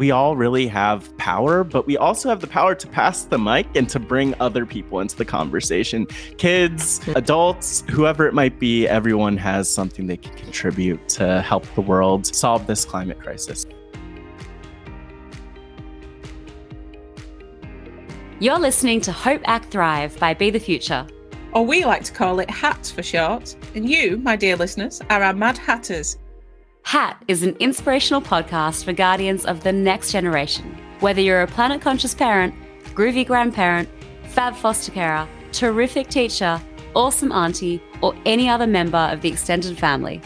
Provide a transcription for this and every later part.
we all really have power, but we also have the power to pass the mic and to bring other people into the conversation. Kids, adults, whoever it might be, everyone has something they can contribute to help the world solve this climate crisis. You're listening to Hope Act Thrive by Be the Future. Or we like to call it HAT for short. And you, my dear listeners, are our Mad Hatters. HAT is an inspirational podcast for guardians of the next generation. Whether you're a planet conscious parent, groovy grandparent, fab foster carer, terrific teacher, awesome auntie, or any other member of the extended family.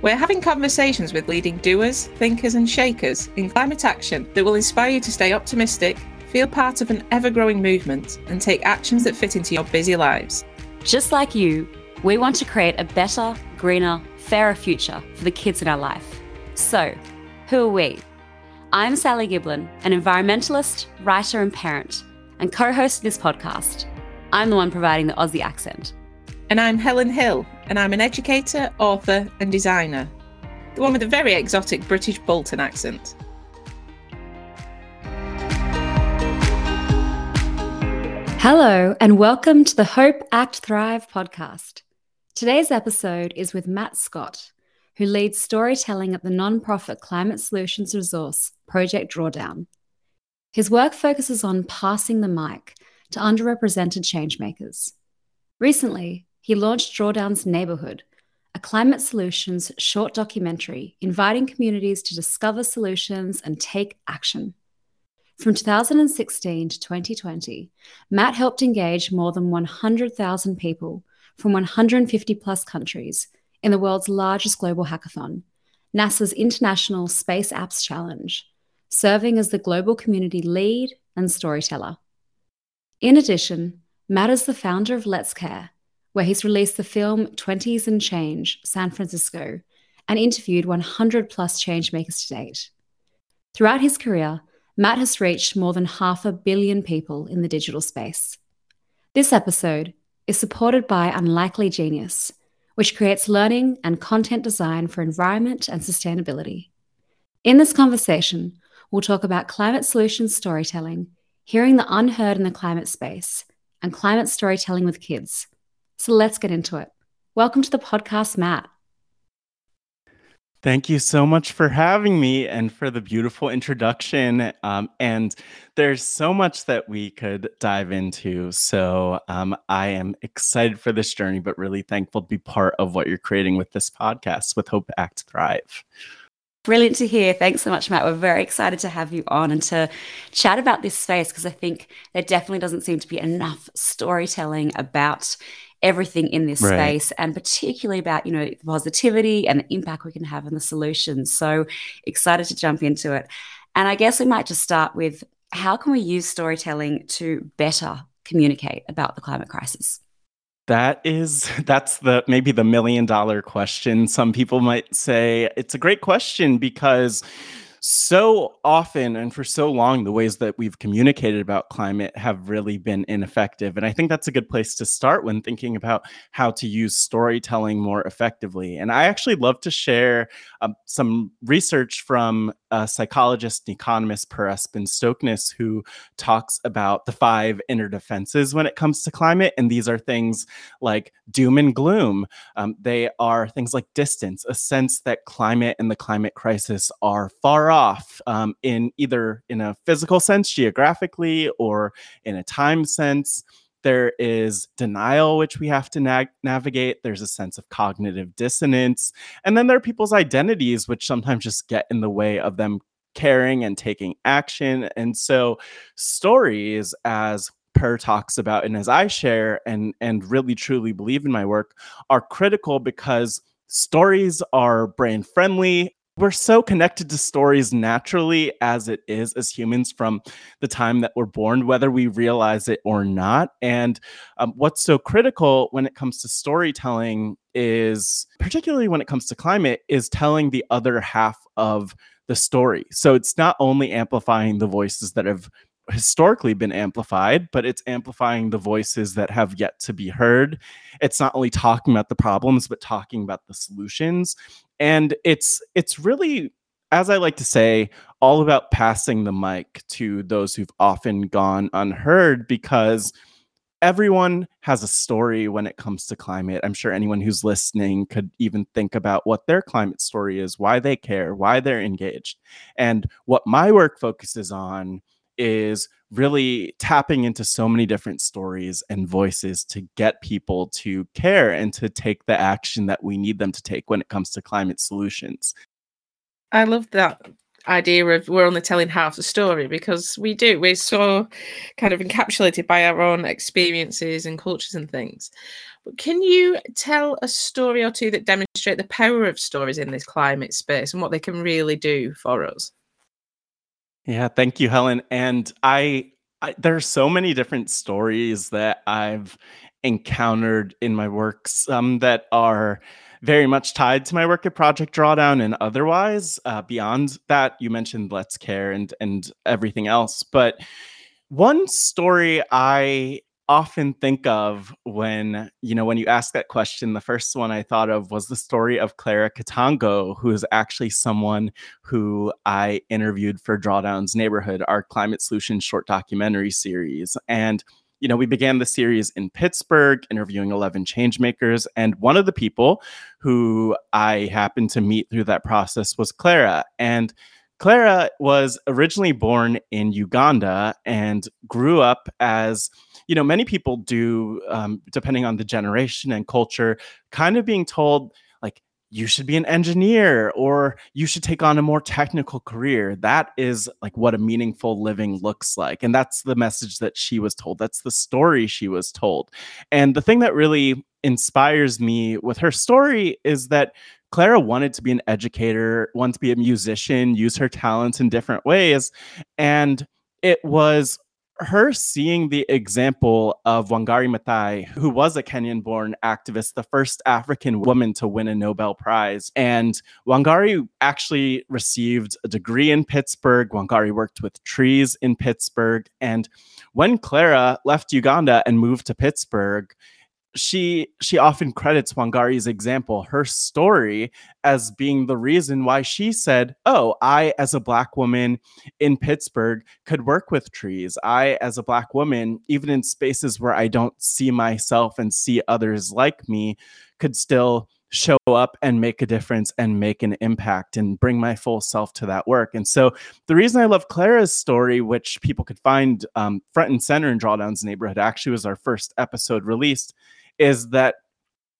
We're having conversations with leading doers, thinkers, and shakers in climate action that will inspire you to stay optimistic, feel part of an ever growing movement, and take actions that fit into your busy lives. Just like you, we want to create a better, greener, fairer future for the kids in our life. So, who are we? I'm Sally Giblin, an environmentalist, writer, and parent, and co host of this podcast. I'm the one providing the Aussie accent. And I'm Helen Hill, and I'm an educator, author, and designer. The one with a very exotic British Bolton accent. Hello, and welcome to the Hope Act Thrive podcast. Today's episode is with Matt Scott, who leads storytelling at the nonprofit climate solutions resource Project Drawdown. His work focuses on passing the mic to underrepresented changemakers. Recently, he launched Drawdown's Neighborhood, a climate solutions short documentary inviting communities to discover solutions and take action. From 2016 to 2020, Matt helped engage more than 100,000 people from 150 plus countries in the world's largest global hackathon, NASA's International Space Apps Challenge, serving as the global community lead and storyteller. In addition, Matt is the founder of Let's Care, where he's released the film 20s and Change San Francisco and interviewed 100 plus changemakers to date. Throughout his career, Matt has reached more than half a billion people in the digital space. This episode is supported by Unlikely Genius, which creates learning and content design for environment and sustainability. In this conversation, we'll talk about climate solutions storytelling, hearing the unheard in the climate space, and climate storytelling with kids. So let's get into it. Welcome to the podcast, Matt. Thank you so much for having me and for the beautiful introduction. Um, and there's so much that we could dive into. So um, I am excited for this journey, but really thankful to be part of what you're creating with this podcast with Hope Act Thrive. Brilliant to hear. Thanks so much, Matt. We're very excited to have you on and to chat about this space because I think there definitely doesn't seem to be enough storytelling about everything in this right. space and particularly about you know the positivity and the impact we can have on the solutions. So excited to jump into it. And i guess we might just start with how can we use storytelling to better communicate about the climate crisis? That is that's the maybe the million dollar question some people might say. It's a great question because so often and for so long, the ways that we've communicated about climate have really been ineffective. And I think that's a good place to start when thinking about how to use storytelling more effectively. And I actually love to share um, some research from a psychologist and economist, Per Espen Stoknes, who talks about the five inner defenses when it comes to climate. And these are things like doom and gloom. Um, they are things like distance, a sense that climate and the climate crisis are far off um, in either in a physical sense, geographically, or in a time sense. There is denial, which we have to na- navigate. There's a sense of cognitive dissonance. And then there are people's identities, which sometimes just get in the way of them caring and taking action. And so, stories, as Per talks about, and as I share and, and really truly believe in my work, are critical because stories are brain friendly we're so connected to stories naturally as it is as humans from the time that we're born, whether we realize it or not. And um, what's so critical when it comes to storytelling is, particularly when it comes to climate, is telling the other half of the story. So it's not only amplifying the voices that have historically been amplified, but it's amplifying the voices that have yet to be heard. It's not only talking about the problems, but talking about the solutions. And it's it's really as I like to say, all about passing the mic to those who've often gone unheard because everyone has a story when it comes to climate. I'm sure anyone who's listening could even think about what their climate story is, why they care, why they're engaged. And what my work focuses on is really tapping into so many different stories and voices to get people to care and to take the action that we need them to take when it comes to climate solutions. I love that idea of we're only telling half the story because we do. We're so kind of encapsulated by our own experiences and cultures and things. But can you tell a story or two that demonstrate the power of stories in this climate space and what they can really do for us? Yeah, thank you, Helen. And I, I there are so many different stories that I've encountered in my work. Some that are very much tied to my work at Project Drawdown and otherwise. Uh, beyond that, you mentioned Let's Care and and everything else, but one story I often think of when you know when you ask that question the first one i thought of was the story of clara katango who is actually someone who i interviewed for drawdowns neighborhood our climate solutions short documentary series and you know, we began the series in Pittsburgh, interviewing 11 changemakers. And one of the people who I happened to meet through that process was Clara. And Clara was originally born in Uganda and grew up as, you know, many people do, um, depending on the generation and culture, kind of being told, like, you should be an engineer or you should take on a more technical career. That is like what a meaningful living looks like. And that's the message that she was told. That's the story she was told. And the thing that really inspires me with her story is that Clara wanted to be an educator, wanted to be a musician, use her talents in different ways. And it was her seeing the example of Wangari Maathai, who was a Kenyan born activist, the first African woman to win a Nobel Prize. And Wangari actually received a degree in Pittsburgh. Wangari worked with trees in Pittsburgh. And when Clara left Uganda and moved to Pittsburgh, she she often credits Wangari's example, her story, as being the reason why she said, "Oh, I as a black woman in Pittsburgh could work with trees. I as a black woman, even in spaces where I don't see myself and see others like me, could still show up and make a difference and make an impact and bring my full self to that work. And so the reason I love Clara's story, which people could find um, front and center in Drawdown's neighborhood, actually was our first episode released, is that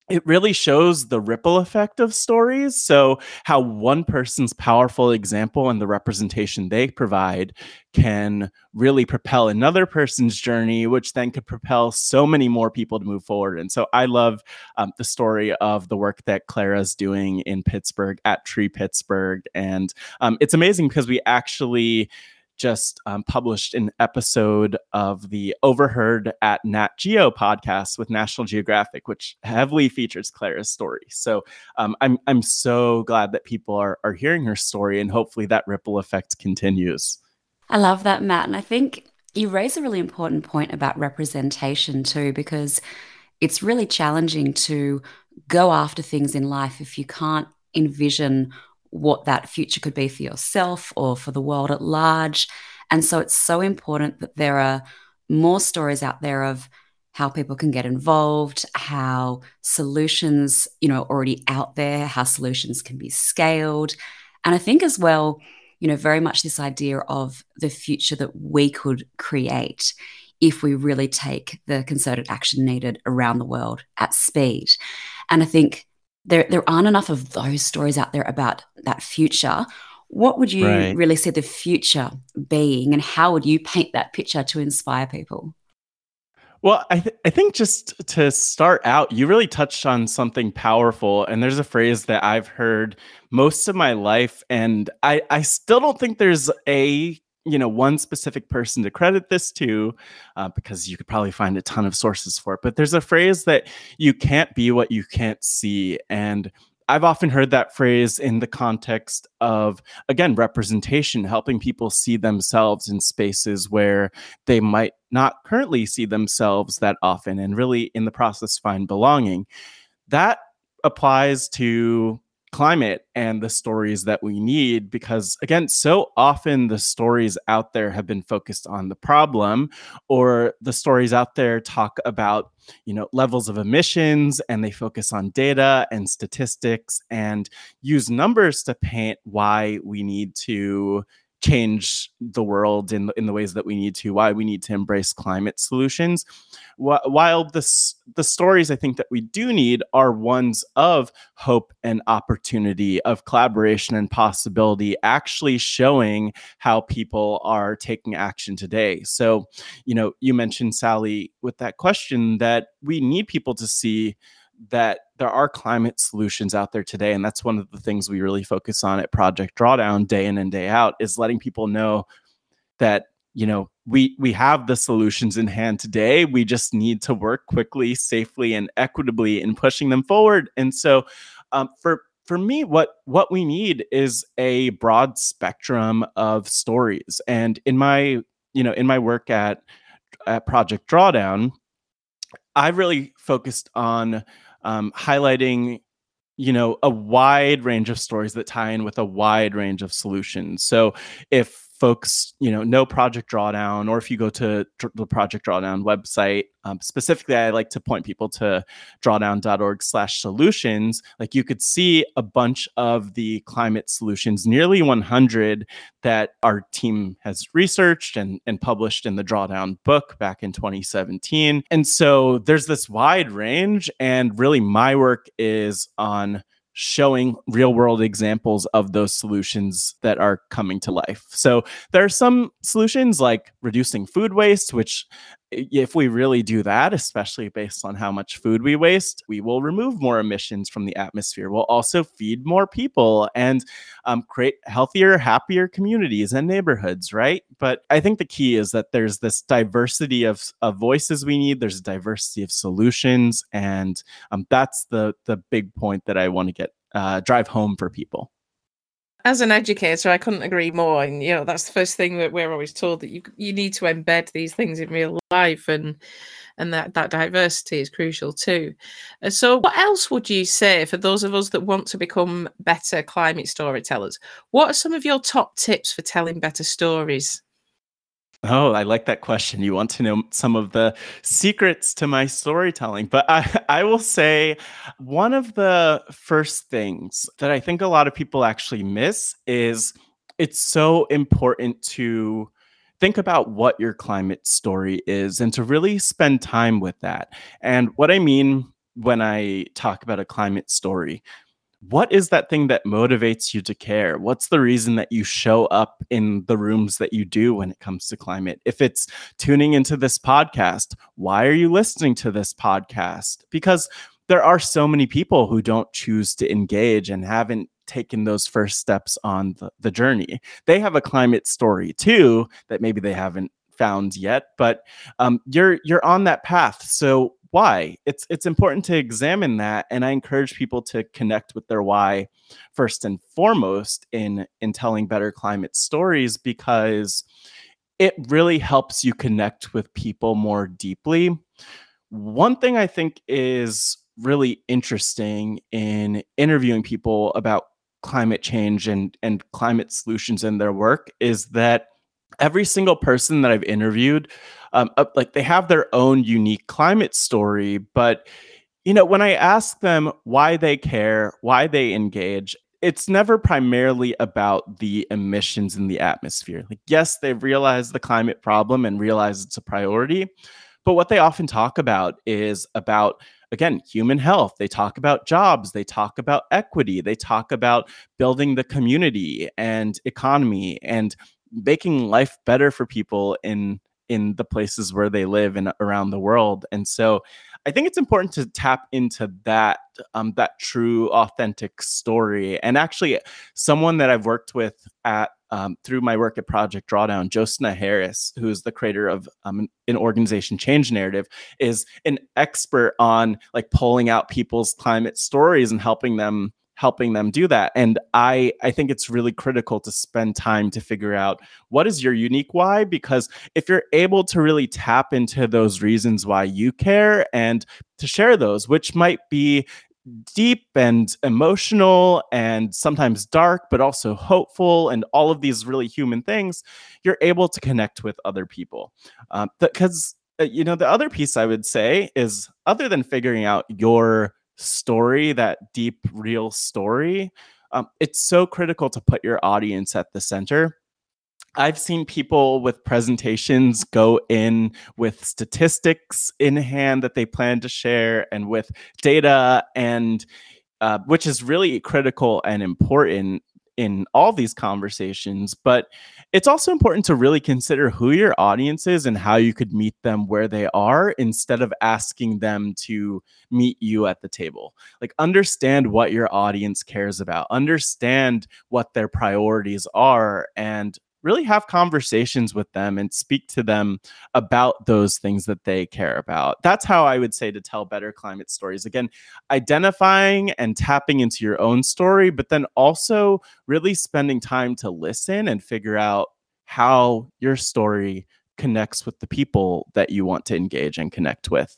it really shows the ripple effect of stories. So, how one person's powerful example and the representation they provide can really propel another person's journey, which then could propel so many more people to move forward. And so, I love um, the story of the work that Clara's doing in Pittsburgh at Tree Pittsburgh. And um, it's amazing because we actually just um, published an episode of the Overheard at Nat Geo podcast with National Geographic, which heavily features Clara's story. So um, I'm I'm so glad that people are are hearing her story, and hopefully that ripple effect continues. I love that, Matt, and I think you raise a really important point about representation too, because it's really challenging to go after things in life if you can't envision what that future could be for yourself or for the world at large. And so it's so important that there are more stories out there of how people can get involved, how solutions, you know, already out there, how solutions can be scaled. And I think as well, you know, very much this idea of the future that we could create if we really take the concerted action needed around the world at speed. And I think there there aren't enough of those stories out there about that future. What would you right. really see the future being, and how would you paint that picture to inspire people? Well, I, th- I think just to start out, you really touched on something powerful. And there's a phrase that I've heard most of my life. And I, I still don't think there's a you know one specific person to credit this to uh, because you could probably find a ton of sources for it but there's a phrase that you can't be what you can't see and I've often heard that phrase in the context of, again, representation, helping people see themselves in spaces where they might not currently see themselves that often and really in the process find belonging. That applies to climate and the stories that we need because again so often the stories out there have been focused on the problem or the stories out there talk about you know levels of emissions and they focus on data and statistics and use numbers to paint why we need to change the world in in the ways that we need to why we need to embrace climate solutions. While the the stories i think that we do need are ones of hope and opportunity of collaboration and possibility actually showing how people are taking action today. So you know you mentioned sally with that question that we need people to see that there are climate solutions out there today and that's one of the things we really focus on at project drawdown day in and day out is letting people know that you know we we have the solutions in hand today. We just need to work quickly safely and equitably in pushing them forward. And so um, for for me what what we need is a broad spectrum of stories. And in my you know in my work at at project drawdown i really focused on um, highlighting you know a wide range of stories that tie in with a wide range of solutions. So if folks you know know project drawdown or if you go to the project drawdown website um, specifically i like to point people to drawdown.org slash solutions. Like you could see a bunch of the climate solutions nearly 100 that our team has researched and, and published in the drawdown book back in 2017 and so there's this wide range and really my work is on showing real world examples of those solutions that are coming to life. So there are some solutions like reducing food waste, which if we really do that, especially based on how much food we waste, we will remove more emissions from the atmosphere. We'll also feed more people and um, create healthier, happier communities and neighborhoods, right? But I think the key is that there's this diversity of, of voices we need. There's a diversity of solutions, and um, that's the the big point that I want to get uh, drive home for people as an educator, I couldn't agree more. And you know, that's the first thing that we're always told that you you need to embed these things in real life, and and that that diversity is crucial too. So, what else would you say for those of us that want to become better climate storytellers? What are some of your top tips for telling better stories? Oh, I like that question. You want to know some of the secrets to my storytelling. But I, I will say one of the first things that I think a lot of people actually miss is it's so important to think about what your climate story is and to really spend time with that. And what I mean when I talk about a climate story, what is that thing that motivates you to care? What's the reason that you show up in the rooms that you do when it comes to climate? If it's tuning into this podcast, why are you listening to this podcast? Because there are so many people who don't choose to engage and haven't taken those first steps on the, the journey. They have a climate story too that maybe they haven't found yet, but um, you're you're on that path. So why? It's it's important to examine that and i encourage people to connect with their why first and foremost in in telling better climate stories because it really helps you connect with people more deeply. One thing i think is really interesting in interviewing people about climate change and and climate solutions in their work is that every single person that I've interviewed, um, like they have their own unique climate story. But, you know, when I ask them why they care, why they engage, it's never primarily about the emissions in the atmosphere. Like, yes, they've realized the climate problem and realize it's a priority. But what they often talk about is about again, human health. They talk about jobs. They talk about equity. They talk about building the community and economy and making life better for people in in the places where they live and around the world. And so i think it's important to tap into that um, that true authentic story. And actually someone that i've worked with at um, through my work at project drawdown josna harris who's the creator of um, an organization change narrative is an expert on like pulling out people's climate stories and helping them helping them do that and i i think it's really critical to spend time to figure out what is your unique why because if you're able to really tap into those reasons why you care and to share those which might be deep and emotional and sometimes dark, but also hopeful, and all of these really human things, you're able to connect with other people. Because, um, uh, you know, the other piece I would say is other than figuring out your story, that deep, real story, um, it's so critical to put your audience at the center. I've seen people with presentations go in with statistics in hand that they plan to share and with data and uh, which is really critical and important in all these conversations but it's also important to really consider who your audience is and how you could meet them where they are instead of asking them to meet you at the table. Like understand what your audience cares about understand what their priorities are and really have conversations with them and speak to them about those things that they care about. That's how I would say to tell better climate stories. Again, identifying and tapping into your own story, but then also really spending time to listen and figure out how your story connects with the people that you want to engage and connect with.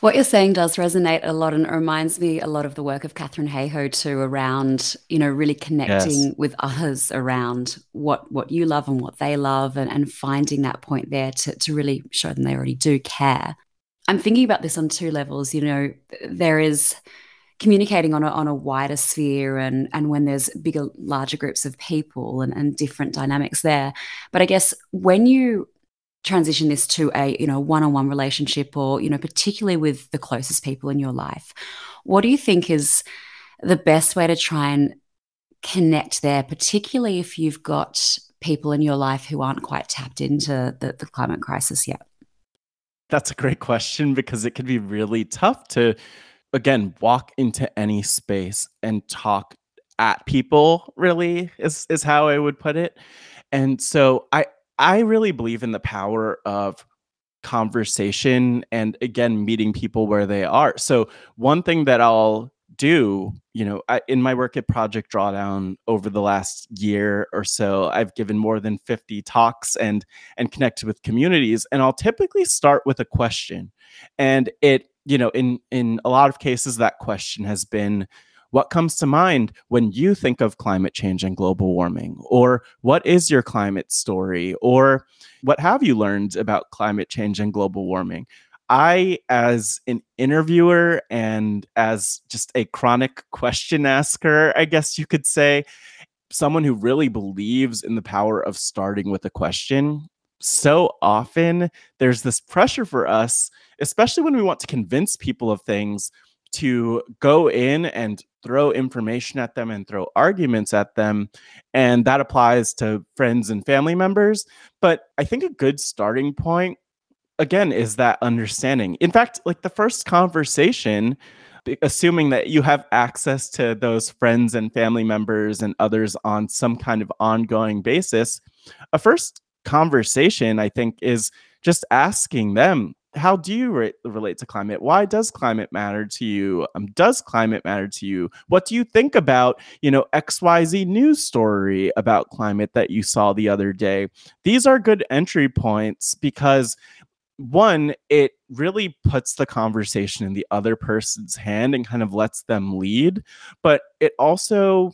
What you're saying does resonate a lot, and it reminds me a lot of the work of Katharine Hayhoe too, around you know really connecting yes. with others around what what you love and what they love, and, and finding that point there to to really show them they already do care. I'm thinking about this on two levels. You know, there is communicating on a, on a wider sphere and and when there's bigger larger groups of people and, and different dynamics there but i guess when you transition this to a you know one-on-one relationship or you know particularly with the closest people in your life what do you think is the best way to try and connect there particularly if you've got people in your life who aren't quite tapped into the, the climate crisis yet? That's a great question because it can be really tough to again walk into any space and talk at people really is is how i would put it. And so i I really believe in the power of conversation and again meeting people where they are. So one thing that I'll do, you know, I, in my work at Project Drawdown over the last year or so, I've given more than 50 talks and and connected with communities and I'll typically start with a question. And it, you know, in in a lot of cases that question has been what comes to mind when you think of climate change and global warming? Or what is your climate story? Or what have you learned about climate change and global warming? I, as an interviewer and as just a chronic question asker, I guess you could say, someone who really believes in the power of starting with a question, so often there's this pressure for us, especially when we want to convince people of things to go in and throw information at them and throw arguments at them. And that applies to friends and family members. But I think a good starting point, again, is that understanding. In fact, like the first conversation, assuming that you have access to those friends and family members and others on some kind of ongoing basis, a first conversation, I think, is just asking them how do you re- relate to climate? Why does climate matter to you? Um, does climate matter to you? What do you think about you know xyz news story about climate that you saw the other day? These are good entry points because one it really puts the conversation in the other person's hand and kind of lets them lead but it also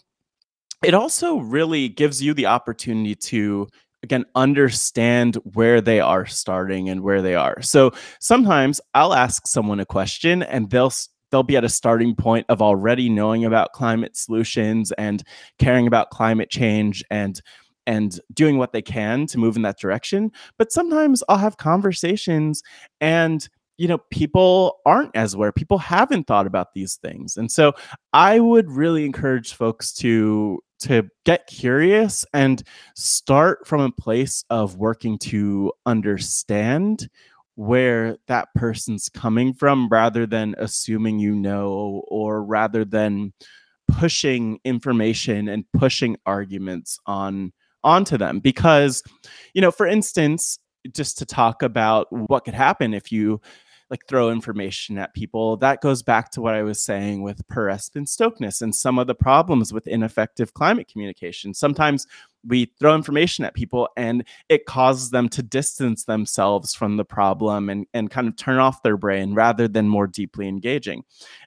it also really gives you the opportunity to again understand where they are starting and where they are. So sometimes i'll ask someone a question and they'll they'll be at a starting point of already knowing about climate solutions and caring about climate change and and doing what they can to move in that direction. But sometimes i'll have conversations and you know people aren't as aware. People haven't thought about these things. And so i would really encourage folks to to get curious and start from a place of working to understand where that person's coming from rather than assuming you know or rather than pushing information and pushing arguments on onto them. Because you know for instance just to talk about what could happen if you like throw information at people. That goes back to what I was saying with Per Espen Stoknes and some of the problems with ineffective climate communication. Sometimes we throw information at people and it causes them to distance themselves from the problem and, and kind of turn off their brain rather than more deeply engaging.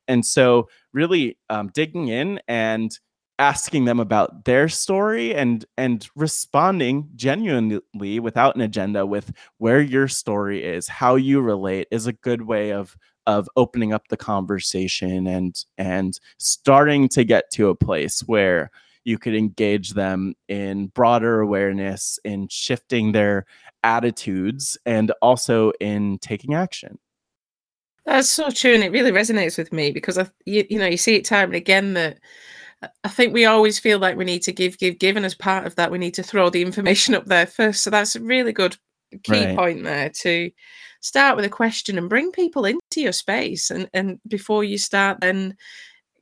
And so, really um, digging in and asking them about their story and and responding genuinely without an agenda with where your story is how you relate is a good way of of opening up the conversation and and starting to get to a place where you could engage them in broader awareness in shifting their attitudes and also in taking action. That's so true and it really resonates with me because I, you, you know you see it time and again that I think we always feel like we need to give, give, give, and as part of that, we need to throw the information up there first. So that's a really good key right. point there to start with a question and bring people into your space, and and before you start then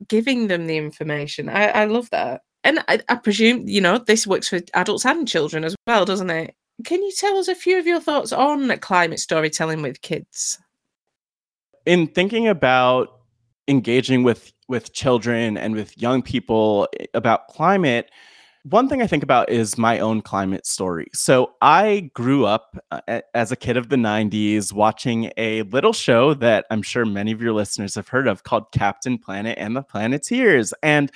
giving them the information. I, I love that, and I, I presume you know this works for adults and children as well, doesn't it? Can you tell us a few of your thoughts on climate storytelling with kids? In thinking about engaging with with children and with young people about climate one thing I think about is my own climate story. So I grew up uh, as a kid of the 90s watching a little show that I'm sure many of your listeners have heard of called Captain Planet and the Planeteers. And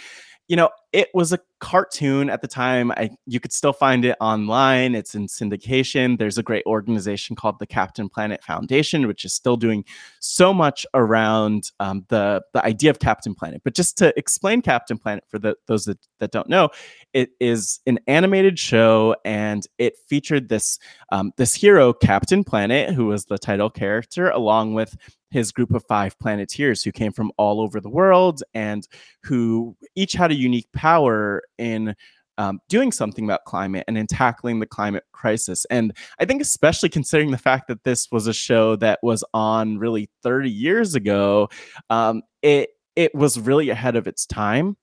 you know, it was a cartoon at the time. I you could still find it online. It's in syndication. There's a great organization called the Captain Planet Foundation, which is still doing so much around um, the the idea of Captain Planet. But just to explain Captain Planet for the, those that, that don't know, it is an animated show, and it featured this um, this hero, Captain Planet, who was the title character, along with his group of five planeteers who came from all over the world and who each had a unique power in um, doing something about climate and in tackling the climate crisis. And I think, especially considering the fact that this was a show that was on really 30 years ago, um, it it was really ahead of its time.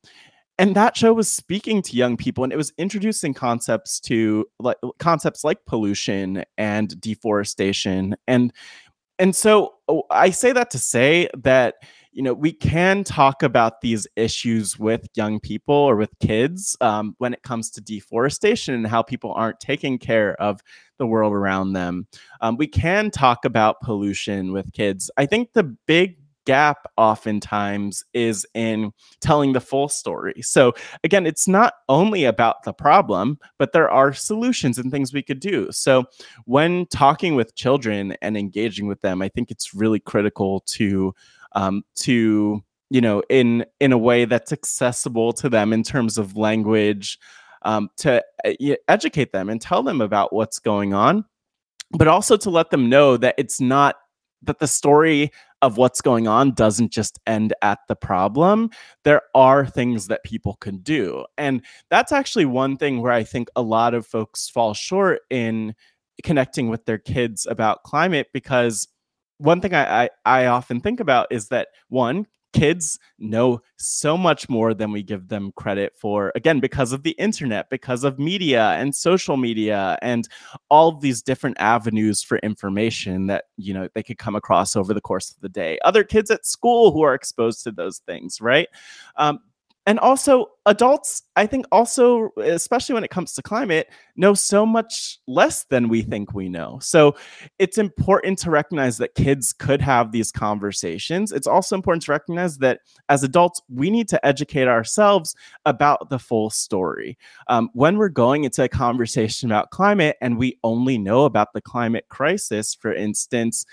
And that show was speaking to young people, and it was introducing concepts to like concepts like pollution and deforestation. And and so oh, I say that to say that you know we can talk about these issues with young people or with kids um, when it comes to deforestation and how people aren't taking care of the world around them. Um, we can talk about pollution with kids. I think the big gap oftentimes is in telling the full story. So, again, it's not only about the problem, but there are solutions and things we could do. So, when talking with children and engaging with them, I think it's really critical to um, to you know in in a way that's accessible to them in terms of language um, to uh, educate them and tell them about what's going on but also to let them know that it's not that the story of what's going on doesn't just end at the problem. There are things that people can do. And that's actually one thing where I think a lot of folks fall short in connecting with their kids about climate because one thing I, I, I often think about is that one, kids know so much more than we give them credit for again because of the internet because of media and social media and all these different avenues for information that you know they could come across over the course of the day. Other kids at school who are exposed to those things right? Um, and also adults i think also especially when it comes to climate know so much less than we think we know. So it's important to recognize that kids could have these conversations. It's also important to recognize that as adults we need to educate ourselves about the full story. Um, when we're going into a conversation about climate and we only know about the climate crisis for instance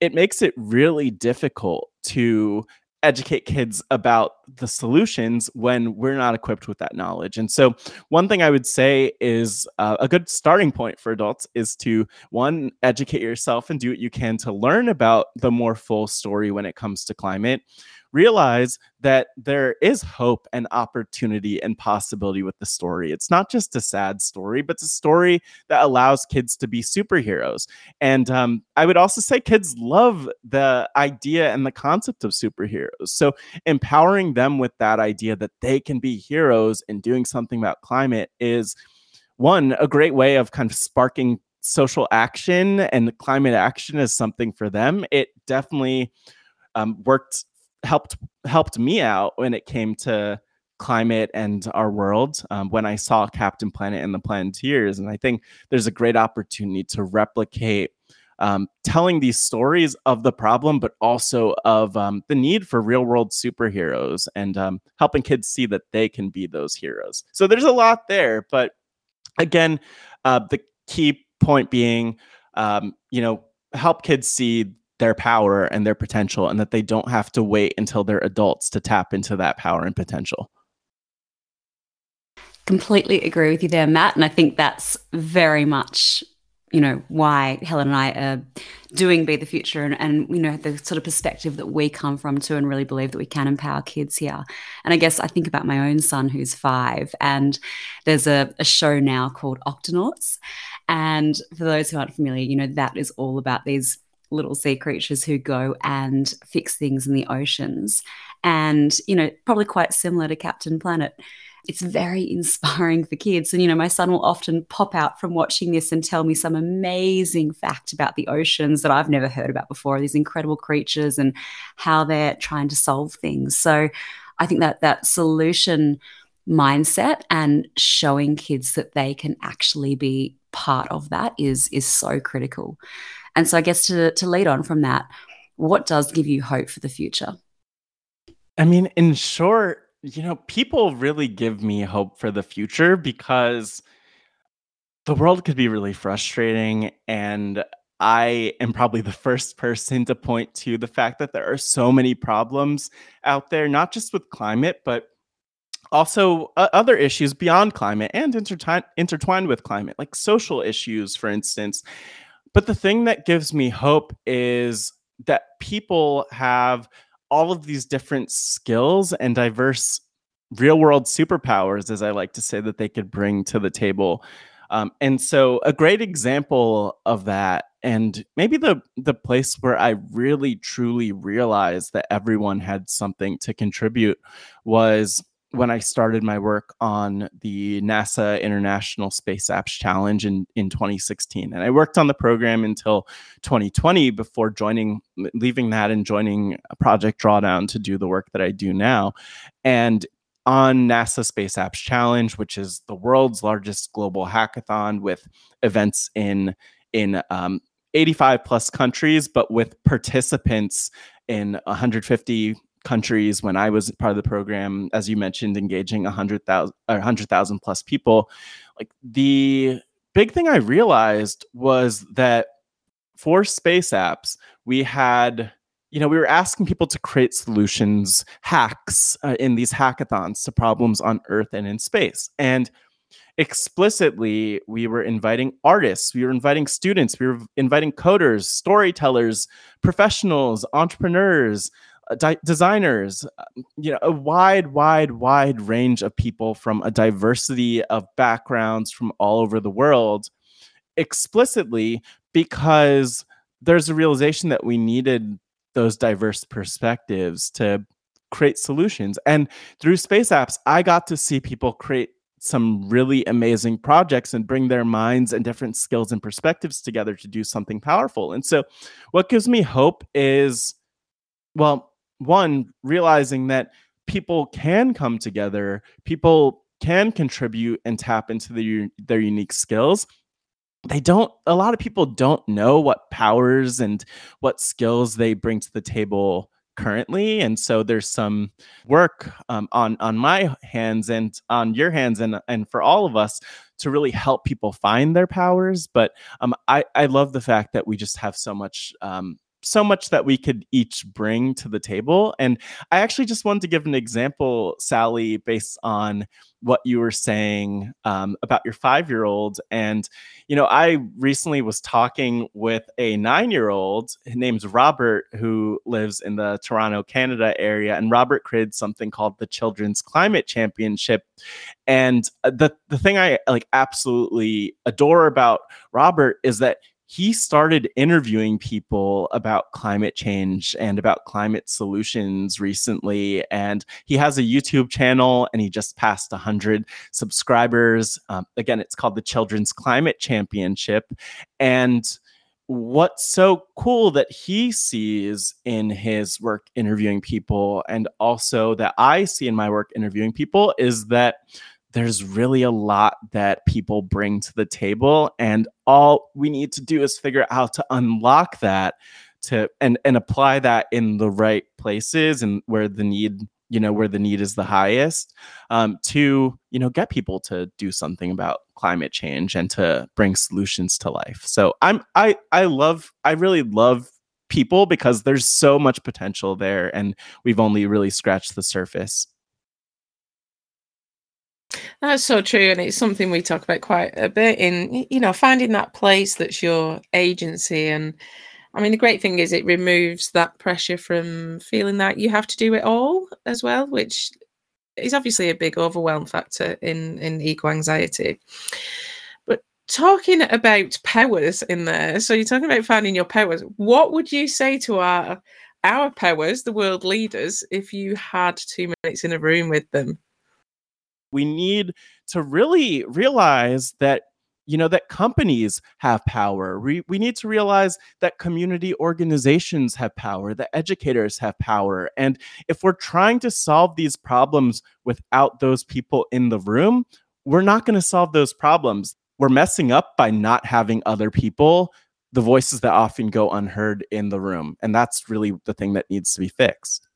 it makes it really difficult to educate kids about the solutions when we're not equipped with that knowledge. And so, one thing I would say is uh, a good starting point for adults is to one, educate yourself and do what you can to learn about the more full story when it comes to climate realize that there is hope and opportunity and possibility with the story. It's not just a sad story, but it's a story that allows kids to be superheroes. And um, I would also say kids love the idea and the concept of superheroes. So empowering them with that idea that they can be heroes and doing something about climate is one, a great way of kind of sparking social action and climate action is something for them, it definitely um, worked helped helped me out when it came to climate and our world um, when I saw Captain Planet and the Planeteers. And I think there's a great opportunity to replicate um, telling these stories of the problem, but also of um, the need for real world superheroes and um, helping kids see that they can be those heroes. So there's a lot there. But again, uh, the key point being, um, you know, help kids see their power and their potential and that they don't have to wait until they're adults to tap into that power and potential. Completely agree with you there, Matt. And I think that's very much you know why Helen and I are doing Be the Future and, and you know the sort of perspective that we come from too and really believe that we can empower kids here. And I guess I think about my own son who's five and there's a, a show now called Octonauts. And for those who aren't familiar, you know, that is all about these little sea creatures who go and fix things in the oceans. And, you know, probably quite similar to Captain Planet it's very inspiring for kids. And, you know, my son will often pop out from watching this and tell me some amazing fact about the oceans that I've never heard about before, these incredible creatures and how they're trying to solve things. So I think that that solution mindset and showing kids that they can actually be part of that is is so critical. And so I guess to to lead on from that, what does give you hope for the future? I mean, in short, you know, people really give me hope for the future because the world could be really frustrating. And I am probably the first person to point to the fact that there are so many problems out there, not just with climate, but also uh, other issues beyond climate and intertwined intertwined with climate, like social issues, for instance. But the thing that gives me hope is that people have all of these different skills and diverse real world superpowers, as I like to say, that they could bring to the table. Um, and so, a great example of that, and maybe the the place where I really truly realized that everyone had something to contribute, was when I started my work on the NASA International Space Apps Challenge in, in 2016. And I worked on the program until 2020 before joining, leaving that and joining Project Drawdown to do the work that I do now. And on NASA Space Apps Challenge, which is the world's largest global hackathon with events in in um, 85 plus countries, but with participants in 150 countries when I was part of the program, as you mentioned, engaging 100,000 or 100,000 plus people. Like the big thing I realized was that for space apps, we had you know, we were asking people to create solutions, hacks uh, in these hackathons to problems on Earth and in space. And explicitly, we were inviting artists, we were inviting students, we were inviting coders, storytellers, professionals, entrepreneurs, di- designers, you know, a wide, wide, wide range of people from a diversity of backgrounds from all over the world, explicitly because there's a realization that we needed those diverse perspectives to create solutions. And through space apps, I got to see people create some really amazing projects and bring their minds and different skills and perspectives together to do something powerful. And so, what gives me hope is, well, one, realizing that people can come together, people can contribute and tap into the, their unique skills. They don't a lot of people don't know what powers and what skills they bring to the table currently and so there's some work um, on on my hands and on your hands and and for all of us to really help people find their powers but um, i i love the fact that we just have so much um, so much that we could each bring to the table. And I actually just wanted to give an example, Sally, based on what you were saying um, about your five year old. And, you know, I recently was talking with a nine year old named Robert who lives in the Toronto, Canada area. And Robert created something called the Children's Climate Championship. And uh, the, the thing I like absolutely adore about Robert is that he started interviewing people about climate change and about climate solutions recently. And he has a YouTube channel and he just passed 100 subscribers. Um, again, it's called the Children's Climate Championship. And what's so cool that he sees in his work interviewing people and also that I see in my work interviewing people is that there's really a lot that people bring to the table and all we need to do is figure out how to unlock that to and and apply that in the right places and where the need you know where the need is the highest um, to you know get people to do something about climate change and to bring solutions to life. So i'm i i love i really love people because there's so much potential there and we've only really scratched the surface that's so true and it's something we talk about quite a bit in you know finding that place that's your agency and I mean, the great thing is it removes that pressure from feeling that you have to do it all as well, which is obviously a big overwhelm factor in in eco anxiety. But talking about powers in there, so you're talking about finding your powers. What would you say to our our powers, the world leaders, if you had two minutes in a room with them? We need to really realize that you know that companies have power. We, we need to realize that community organizations have power that educators have power. And if we're trying to solve these problems without those people in the room we're not going to solve those problems. We're messing up by not having other people the voices that often go unheard in the room. And that's really the thing that needs to be fixed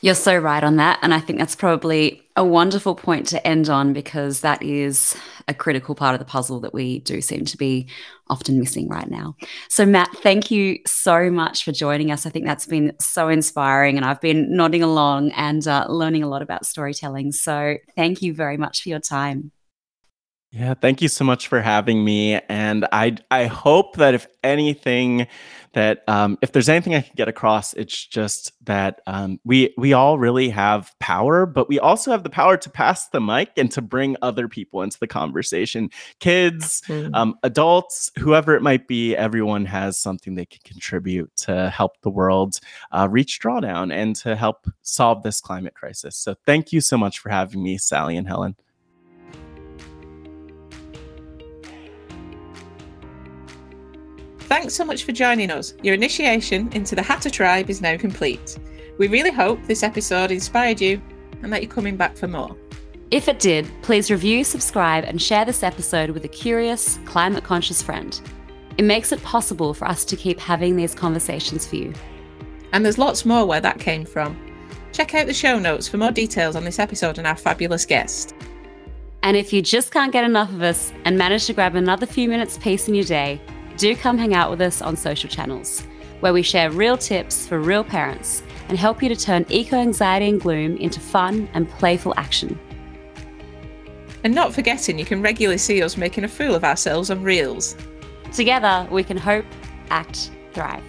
you're so right on that. And I think that's probably a wonderful point to end on because that is a critical part of the puzzle that we do seem to be often missing right now. So, Matt, thank you so much for joining us. I think that's been so inspiring, and I've been nodding along and uh, learning a lot about storytelling. So, thank you very much for your time. Yeah, thank you so much for having me. And I I hope that if anything, that um, if there's anything I can get across, it's just that um, we we all really have power, but we also have the power to pass the mic and to bring other people into the conversation. Kids, mm. um, adults, whoever it might be, everyone has something they can contribute to help the world uh, reach drawdown and to help solve this climate crisis. So thank you so much for having me, Sally and Helen. Thanks so much for joining us. Your initiation into the Hatter tribe is now complete. We really hope this episode inspired you and that you're coming back for more. If it did, please review, subscribe, and share this episode with a curious, climate conscious friend. It makes it possible for us to keep having these conversations for you. And there's lots more where that came from. Check out the show notes for more details on this episode and our fabulous guest. And if you just can't get enough of us and manage to grab another few minutes peace in your day, do come hang out with us on social channels, where we share real tips for real parents and help you to turn eco anxiety and gloom into fun and playful action. And not forgetting, you can regularly see us making a fool of ourselves on Reels. Together, we can hope, act, thrive.